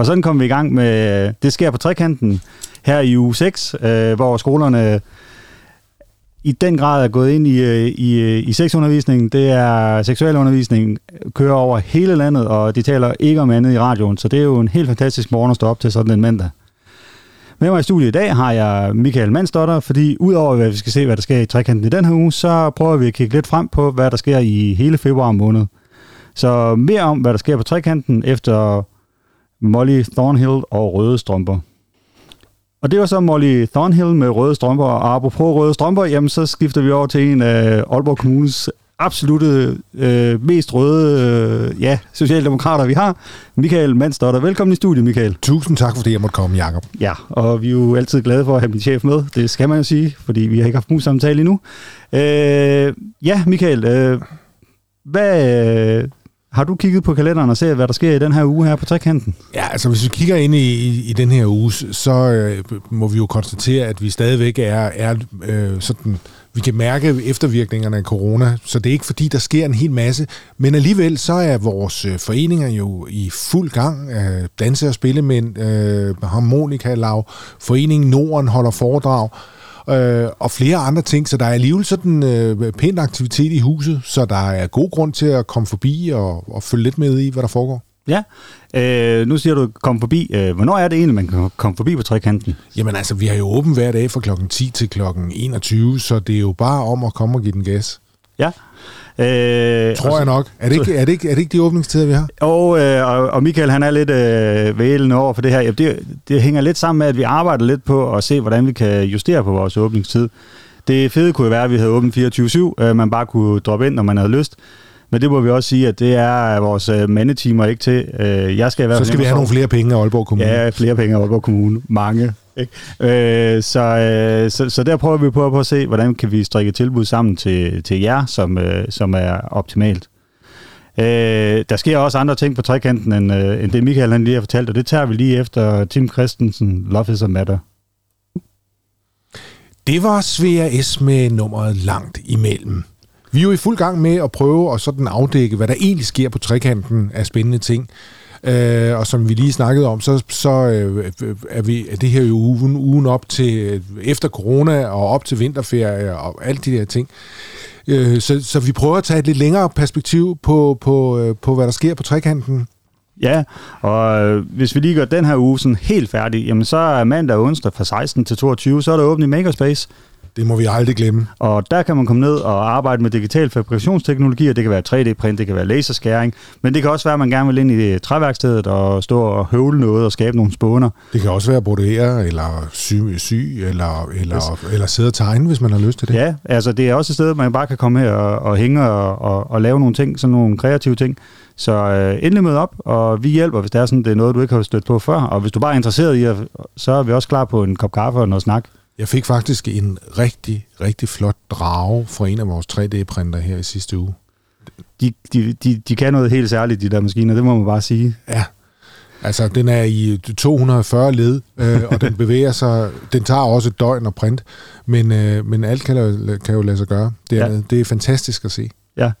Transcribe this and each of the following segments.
Og sådan kom vi i gang med, det sker på trekanten her i uge 6, øh, hvor skolerne i den grad er gået ind i, øh, i, øh, i sexundervisningen. Det er seksuel undervisning, kører over hele landet, og de taler ikke om andet i radioen, så det er jo en helt fantastisk morgen at stå op til sådan en mandag. Med mig i studiet i dag har jeg Michael Mandsdotter, fordi udover at vi skal se, hvad der sker i trekanten i den her uge, så prøver vi at kigge lidt frem på, hvad der sker i hele februar måned. Så mere om, hvad der sker på trekanten efter Molly Thornhill og Røde Strømper. Og det var så Molly Thornhill med røde strømper, og apropos røde strømper, jamen så skifter vi over til en af Aalborg Kommunes absolute øh, mest røde øh, ja, socialdemokrater, vi har. Michael Mandsdotter. Velkommen i studiet, Michael. Tusind tak, fordi jeg måtte komme, Jacob. Ja, og vi er jo altid glade for at have min chef med. Det skal man jo sige, fordi vi har ikke haft mus samtale endnu. Øh, ja, Michael, øh, hvad, har du kigget på kalenderen og set, hvad der sker i den her uge her på trekanten? Ja, altså hvis vi kigger ind i, i, i den her uge, så øh, må vi jo konstatere, at vi stadigvæk er, er øh, sådan, vi kan mærke eftervirkningerne af corona, så det er ikke fordi, der sker en hel masse, men alligevel så er vores øh, foreninger jo i fuld gang. Øh, danse- og spillemænd, øh, harmonika lav, Foreningen Norden holder foredrag, øh, og flere andre ting, så der er alligevel sådan øh, pæn aktivitet i huset, så der er god grund til at komme forbi og, og følge lidt med i, hvad der foregår. Ja, øh, nu siger du kom forbi. Øh, hvornår er det egentlig, man kan komme forbi på trekanten? Jamen altså, vi har jo åben hver dag fra klokken 10 til klokken 21, så det er jo bare om at komme og give den gas. Ja, Øh, Tror jeg nok. Er det, ikke, er, det ikke, er det ikke de åbningstider, vi har? Og, øh, og, Michael, han er lidt øh, vælende over for det her. Ja, det, det hænger lidt sammen med, at vi arbejder lidt på at se, hvordan vi kan justere på vores åbningstid. Det fede kunne være, at vi havde åbent 24-7. Øh, man bare kunne droppe ind, når man havde lyst. Men det må vi også sige, at det er vores øh, mandetimer ikke til. Øh, jeg skal i hvert fald Så skal vi have nogle flere penge af Aalborg Kommune. Ja, flere penge af Aalborg Kommune. Mange. Ikke? Øh, så, øh, så, så der prøver vi på, på at se, hvordan kan vi strikke tilbud sammen til, til jer, som, øh, som er optimalt. Øh, der sker også andre ting på trekanten, end, øh, end det Michael han lige har fortalt, og det tager vi lige efter Tim Christensen, Love is a Matter. Det var Svea S. med nummeret langt imellem. Vi er jo i fuld gang med at prøve at sådan afdække, hvad der egentlig sker på trekanten af spændende ting. Øh, og som vi lige snakkede om, så, så øh, er, vi, er det her jo ugen, ugen op til øh, efter corona og op til vinterferie og alt de der ting. Øh, så, så vi prøver at tage et lidt længere perspektiv på, på, øh, på hvad der sker på trekanten. Ja, og øh, hvis vi lige gør den her uge sådan helt færdig, jamen så er mandag og onsdag fra 16 til 22, så er der åbent i Makerspace. Det må vi aldrig glemme. Og der kan man komme ned og arbejde med digital fabrikationsteknologi, og det kan være 3D-print, det kan være laserskæring, men det kan også være, at man gerne vil ind i træværkstedet og stå og høvle noget og skabe nogle spåner. Det kan også være brodere, eller sy, sy eller, eller, yes. eller sidde og tegne, hvis man har lyst til det. Ja, altså det er også et sted, man bare kan komme her og, og hænge og, og, og lave nogle ting, sådan nogle kreative ting. Så øh, endelig mød op, og vi hjælper, hvis det er sådan, det er noget, du ikke har stødt på før. Og hvis du bare er interesseret i, så er vi også klar på en kop kaffe og noget snak. Jeg fik faktisk en rigtig, rigtig flot drage fra en af vores 3D-printer her i sidste uge. De, de, de, de kan noget helt særligt, de der maskiner, det må man bare sige. Ja, altså den er i 240 led, øh, og den bevæger sig, den tager også et døgn at print, men, øh, men alt kan, kan jo lade sig gøre. Det er, ja. det er fantastisk at se. Ja,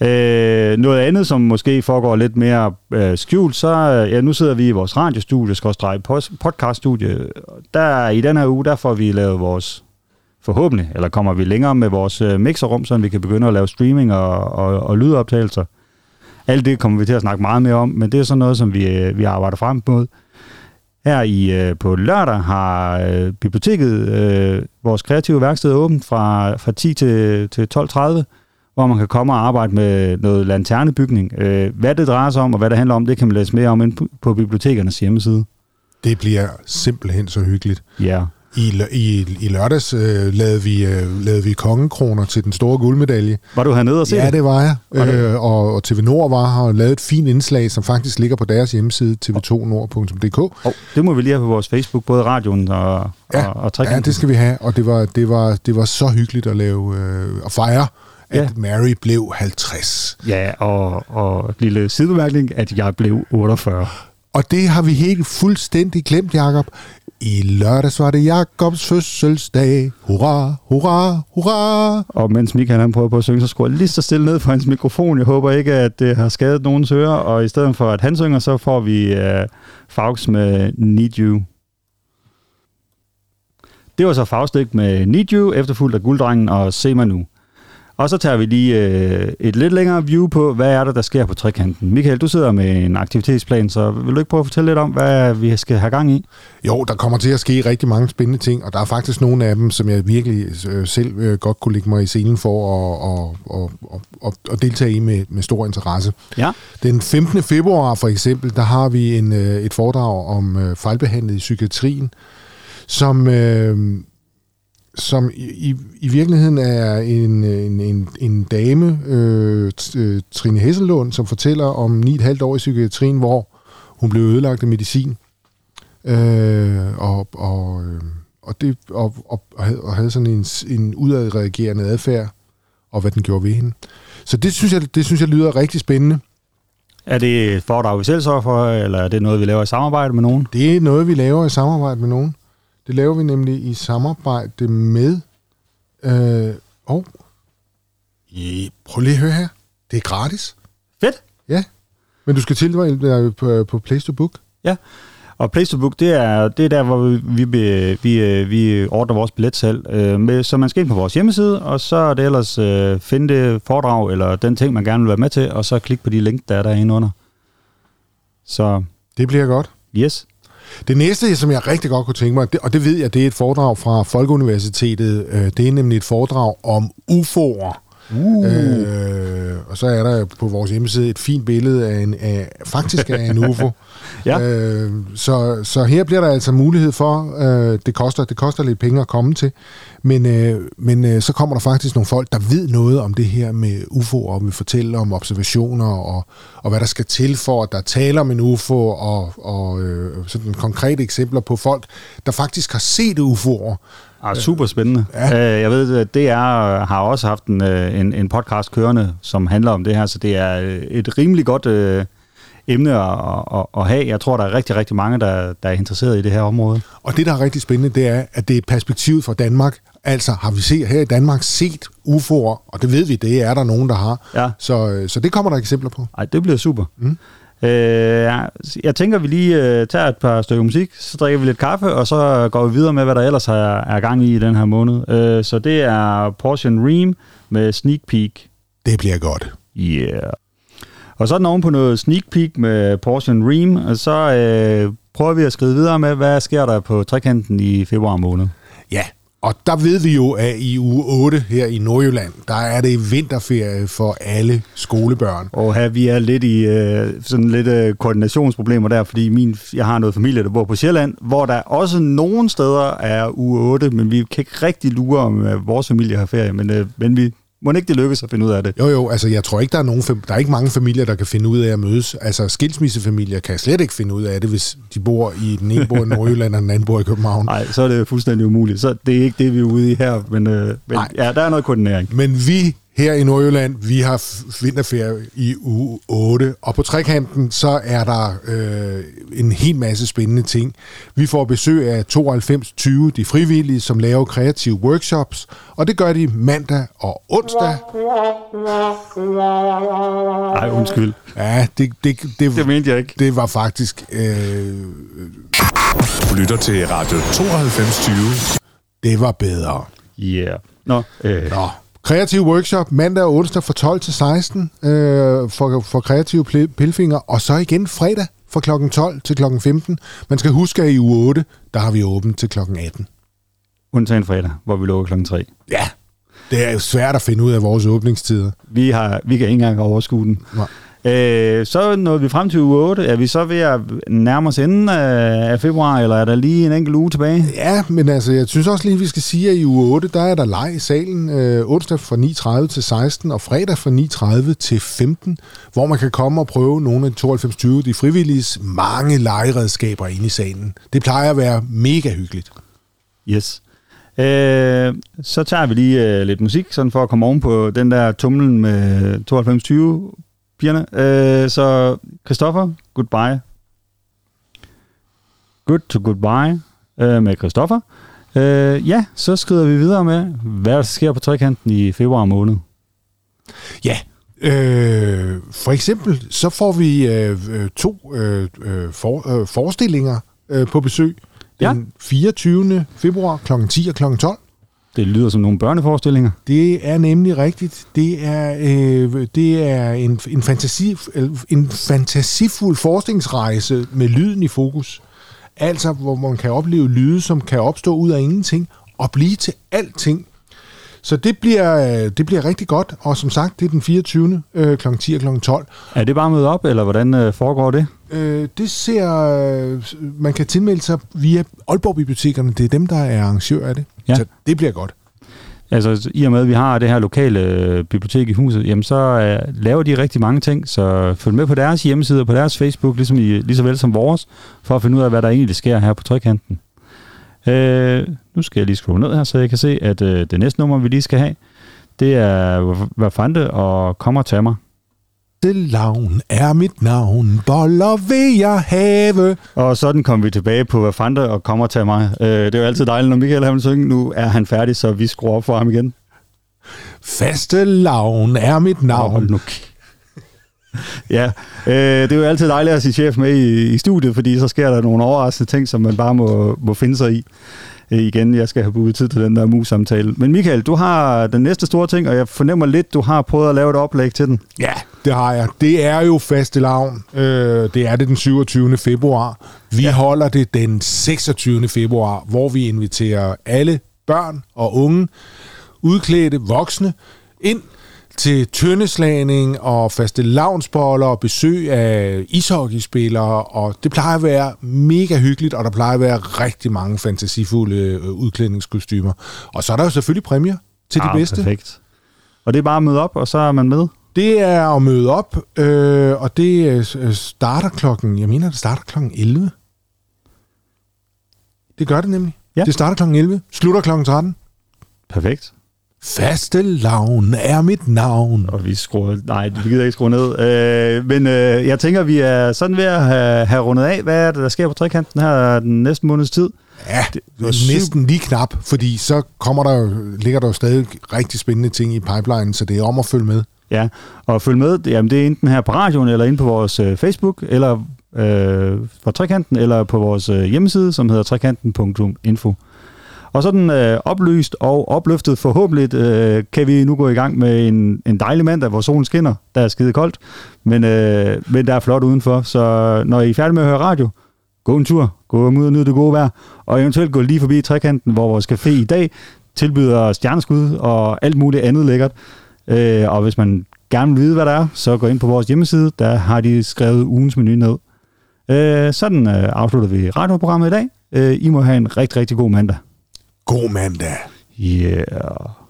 Øh, noget andet, som måske foregår lidt mere øh, skjult, så øh, ja, nu sidder vi i vores radiostudie, skorstræk podcaststudie. Der, I den her uge, der får vi lavet vores, forhåbentlig, eller kommer vi længere med vores øh, mixerrum, så vi kan begynde at lave streaming og, og, og lydoptagelser. Alt det kommer vi til at snakke meget mere om, men det er sådan noget, som vi, øh, vi arbejder frem mod. Her i øh, på lørdag har øh, biblioteket øh, vores kreative værksted åbent fra, fra 10 til, til 12.30 hvor man kan komme og arbejde med noget lanternebygning. Øh, hvad det drejer sig om, og hvad det handler om, det kan man læse mere om på bibliotekernes hjemmeside. Det bliver simpelthen så hyggeligt. Ja. I, i, i lørdags øh, lavede, vi, øh, lavede vi kongekroner til den store guldmedalje. Var du hernede og se Ja, det var jeg. Det? Øh, og, og TV Nord var her og lavede et fint indslag, som faktisk ligger på deres hjemmeside, tv2nord.dk. Oh, det må vi lige have på vores Facebook, både radioen og, ja, og, og Ja, det skal vi have, og det var, det var, det var så hyggeligt at lave øh, og fejre at ja. Mary blev 50. Ja, og, og lille sidebemærkning, at jeg blev 48. Og det har vi helt fuldstændig glemt, Jacob. I lørdags var det Jakobs fødselsdag. Hurra, hurra, hurra. Og mens Michael han prøver på at synge, så skruer jeg lige så stille ned for hans mikrofon. Jeg håber ikke, at det har skadet nogens ører. Og i stedet for, at han synger, så får vi uh, Faux med Need You. Det var så Faustik med Need You, efterfulgt af Gulddrengen og Se mig nu. Og så tager vi lige øh, et lidt længere view på, hvad er der, der sker på trekanten. Michael, du sidder med en aktivitetsplan, så vil du ikke prøve at fortælle lidt om, hvad vi skal have gang i? Jo, der kommer til at ske rigtig mange spændende ting, og der er faktisk nogle af dem, som jeg virkelig øh, selv øh, godt kunne lægge mig i scenen for at, og, og, og, og, og deltage i med, med stor interesse. Ja. Den 15. februar for eksempel, der har vi en, øh, et foredrag om øh, fejlbehandlet i psykiatrien, som... Øh, som i, i virkeligheden er en, en, en, en dame, øh, Trine Hesselund, som fortæller om 9,5 år i psykiatrien, hvor hun blev ødelagt af medicin. Øh, og, og, øh, og, det, og, og, og havde sådan en, en udadreagerende adfærd, og hvad den gjorde ved hende. Så det synes jeg, det synes jeg lyder rigtig spændende. Er det et foredrag, vi selv så for, eller er det noget, vi laver i samarbejde med nogen? Det er noget, vi laver i samarbejde med nogen. Det laver vi nemlig i samarbejde med... Øh, oh, I, prøv lige at høre her. Det er gratis. Fedt. Ja. Men du skal tilmelde dig på, på Place to Book. Ja. Og Place to Book, det er, det er der, hvor vi, vi, vi, vi ordner vores billetsalg. Øh, med, så man skal ind på vores hjemmeside, og så er det ellers øh, finde det foredrag, eller den ting, man gerne vil være med til, og så klik på de link, der er derinde under. Så... Det bliver godt. Yes. Det næste, som jeg rigtig godt kunne tænke mig, og det ved jeg, det er et foredrag fra Folkeuniversitetet. Øh, det er nemlig et foredrag om UFO'er. Uh. Øh, og så er der på vores hjemmeside et fint billede af en, af, faktisk af en UFO. Ja. øh, så, så her bliver der altså mulighed for, øh, det, koster, det koster lidt penge at komme til, men, øh, men øh, så kommer der faktisk nogle folk, der ved noget om det her med UFO, og vil fortælle om observationer, og, og hvad der skal til for, at der taler om en UFO, og, og øh, sådan konkrete eksempler på folk, der faktisk har set UFO'er. Ah, super spændende. Ja. Øh, jeg ved, at DR har også haft en, øh, en, en podcast kørende, som handler om det her, så det er et rimelig godt øh, emne at, at, at have. Jeg tror, der er rigtig, rigtig mange, der, der er interesseret i det her område. Og det, der er rigtig spændende, det er, at det er et perspektiv fra Danmark. Altså har vi set, her i Danmark set UFO'er, og det ved vi, det er der nogen, der har. Ja. Så, øh, så det kommer der eksempler på. Nej, det bliver super. Mm. Øh, jeg tænker, vi lige øh, tager et par stykker musik, så drikker vi lidt kaffe, og så går vi videre med, hvad der ellers er, er gang i i den her måned. Øh, så det er Portion Ream med Sneak Peek. Det bliver godt. Yeah. Og så er den oven på noget sneak peek med Portion Ream, og så øh, prøver vi at skride videre med, hvad sker der på trekanten i februar måned. Ja, og der ved vi jo, at i uge 8 her i Nordjylland, der er det vinterferie for alle skolebørn. Og her vi er lidt i øh, sådan lidt øh, koordinationsproblemer der, fordi min, jeg har noget familie, der bor på Sjælland, hvor der også nogle steder er uge 8, men vi kan ikke rigtig lure, om øh, vores familie har ferie, men, øh, men vi må ikke det lykkes at finde ud af det? Jo, jo, altså jeg tror ikke, der er, nogen, der er ikke mange familier, der kan finde ud af at mødes. Altså skilsmissefamilier kan slet ikke finde ud af det, hvis de bor i den ene bor i Nordjylland, og den anden bor i København. Nej, så er det fuldstændig umuligt. Så det er ikke det, vi er ude i her, men, øh, men ja, der er noget koordinering. Men vi her i Nordjylland, vi har vinterferie i uge 8, og på trekanten, så er der øh, en hel masse spændende ting. Vi får besøg af 9220, de frivillige, som laver kreative workshops, og det gør de mandag og onsdag. Nej, undskyld. Ja, det, det, det, det mente jeg ikke. Det var faktisk... Øh, du lytter til Radio 9220. Det var bedre. Yeah. Nå, øh. Nå. Kreativ workshop mandag og onsdag fra 12 til 16 øh, for, for kreative pilfinger, og så igen fredag fra kl. 12 til kl. 15. Man skal huske, at i uge 8, der har vi åbent til kl. 18. Undtagen fredag, hvor vi lukker kl. 3. Ja, det er jo svært at finde ud af vores åbningstider. Vi, har, vi kan ikke engang overskue den. Nej. Øh, så når vi frem til uge 8. Er vi så ved at nærme os enden af februar, eller er der lige en enkelt uge tilbage? Ja, men altså, jeg synes også lige, at vi skal sige, at i uge 8, der er der leg i salen øh, onsdag fra 9.30 til 16, og fredag fra 9.30 til 15, hvor man kan komme og prøve nogle af de 92 de frivilliges mange legeredskaber inde i salen. Det plejer at være mega hyggeligt. Yes. Øh, så tager vi lige øh, lidt musik, sådan for at komme oven på den der tumlen med 92 pigerne. Øh, så Christoffer, goodbye. Good to goodbye. øh, med Christoffer. Øh, ja, så skrider vi videre med, hvad der sker på trekanten i februar måned. Ja, øh, for eksempel så får vi øh, øh, to øh, øh, for, øh, forestillinger øh, på besøg Ja. den 24. februar kl. 10 og kl. 12. Det lyder som nogle børneforestillinger. Det er nemlig rigtigt. Det er, øh, det er en, en, fantasi, en fantasifuld forskningsrejse med lyden i fokus. Altså, hvor man kan opleve lyde, som kan opstå ud af ingenting og blive til alting. Så det bliver, øh, det bliver rigtig godt, og som sagt, det er den 24. Øh, kl. 10 og kl. 12. Er det bare møde op, eller hvordan øh, foregår det? Øh, det ser, øh, man kan tilmelde sig via Aalborg Bibliotekerne. Det er dem, der er arrangør af det. Ja. Så det bliver godt. Altså, i og med, at vi har det her lokale øh, bibliotek i huset, jamen så øh, laver de rigtig mange ting, så følg med på deres hjemmeside og på deres Facebook, ligesom i, lige så vel som vores, for at finde ud af, hvad der egentlig sker her på trekanten. Øh, nu skal jeg lige skrue ned her, så jeg kan se, at øh, det næste nummer, vi lige skal have, det er Vafante og Kommer til mig. Lavn er mit navn, boller vil jeg have. Og sådan kom vi tilbage på Vafante og Kommer til mig. Øh, det er jo altid dejligt, når Michael vil synge. Nu er han færdig, så vi skruer op for ham igen. Faste lavn er mit navn. nu. ja, øh, det er jo altid dejligt at sige chef med i, i studiet, fordi så sker der nogle overraskende ting, som man bare må, må finde sig i. Øh, igen, jeg skal have booket tid til den der mus-samtale. Men Michael, du har den næste store ting, og jeg fornemmer lidt, du har prøvet at lave et oplæg til den. Ja, det har jeg. Det er jo faste lavn. Øh, det er det den 27. februar. Vi ja. holder det den 26. februar, hvor vi inviterer alle børn og unge, udklædte voksne, ind til tøndeslagning og faste lavnsboller og besøg af ishockeyspillere, og det plejer at være mega hyggeligt, og der plejer at være rigtig mange fantasifulde øh, udklædningskostymer. Og så er der jo selvfølgelig præmier til de bedste. Perfekt. Og det er bare at møde op, og så er man med. Det er at møde op, øh, og det øh, starter klokken, jeg mener, det starter klokken 11. Det gør det nemlig. Ja. Det starter klokken 11, slutter klokken 13. Perfekt. Faste lavn er mit navn. Og vi skruer... Nej, vi gider ikke skrue ned. Øh, men øh, jeg tænker, vi er sådan ved at have, have rundet af. Hvad er det, der sker på trekanten her den næste måneds tid? Ja, det er næsten lige knap, fordi så kommer der, ligger der jo stadig rigtig spændende ting i pipeline, så det er om at følge med. Ja, og følg med. Jamen, det er enten her på radioen, eller inde på vores øh, Facebook, eller øh, fra Trekanten, eller på vores øh, hjemmeside, som hedder trekanten.info. Og sådan øh, oplyst og opløftet forhåbentlig øh, kan vi nu gå i gang med en, en dejlig mandag, hvor solen skinner. Der er skide koldt, men, øh, men der er flot udenfor. Så når I er færdige med at høre radio, gå en tur, gå ud og nyde det gode vejr, og eventuelt gå lige forbi Trekanten, hvor vores café i dag tilbyder stjerneskud og alt muligt andet lækkert. Øh, og hvis man gerne vil vide, hvad der er, så gå ind på vores hjemmeside. Der har de skrevet ugens menu ned. Øh, sådan øh, afslutter vi radioprogrammet i dag. Øh, I må have en rigtig, rigtig god mandag. God mandag. Yeah.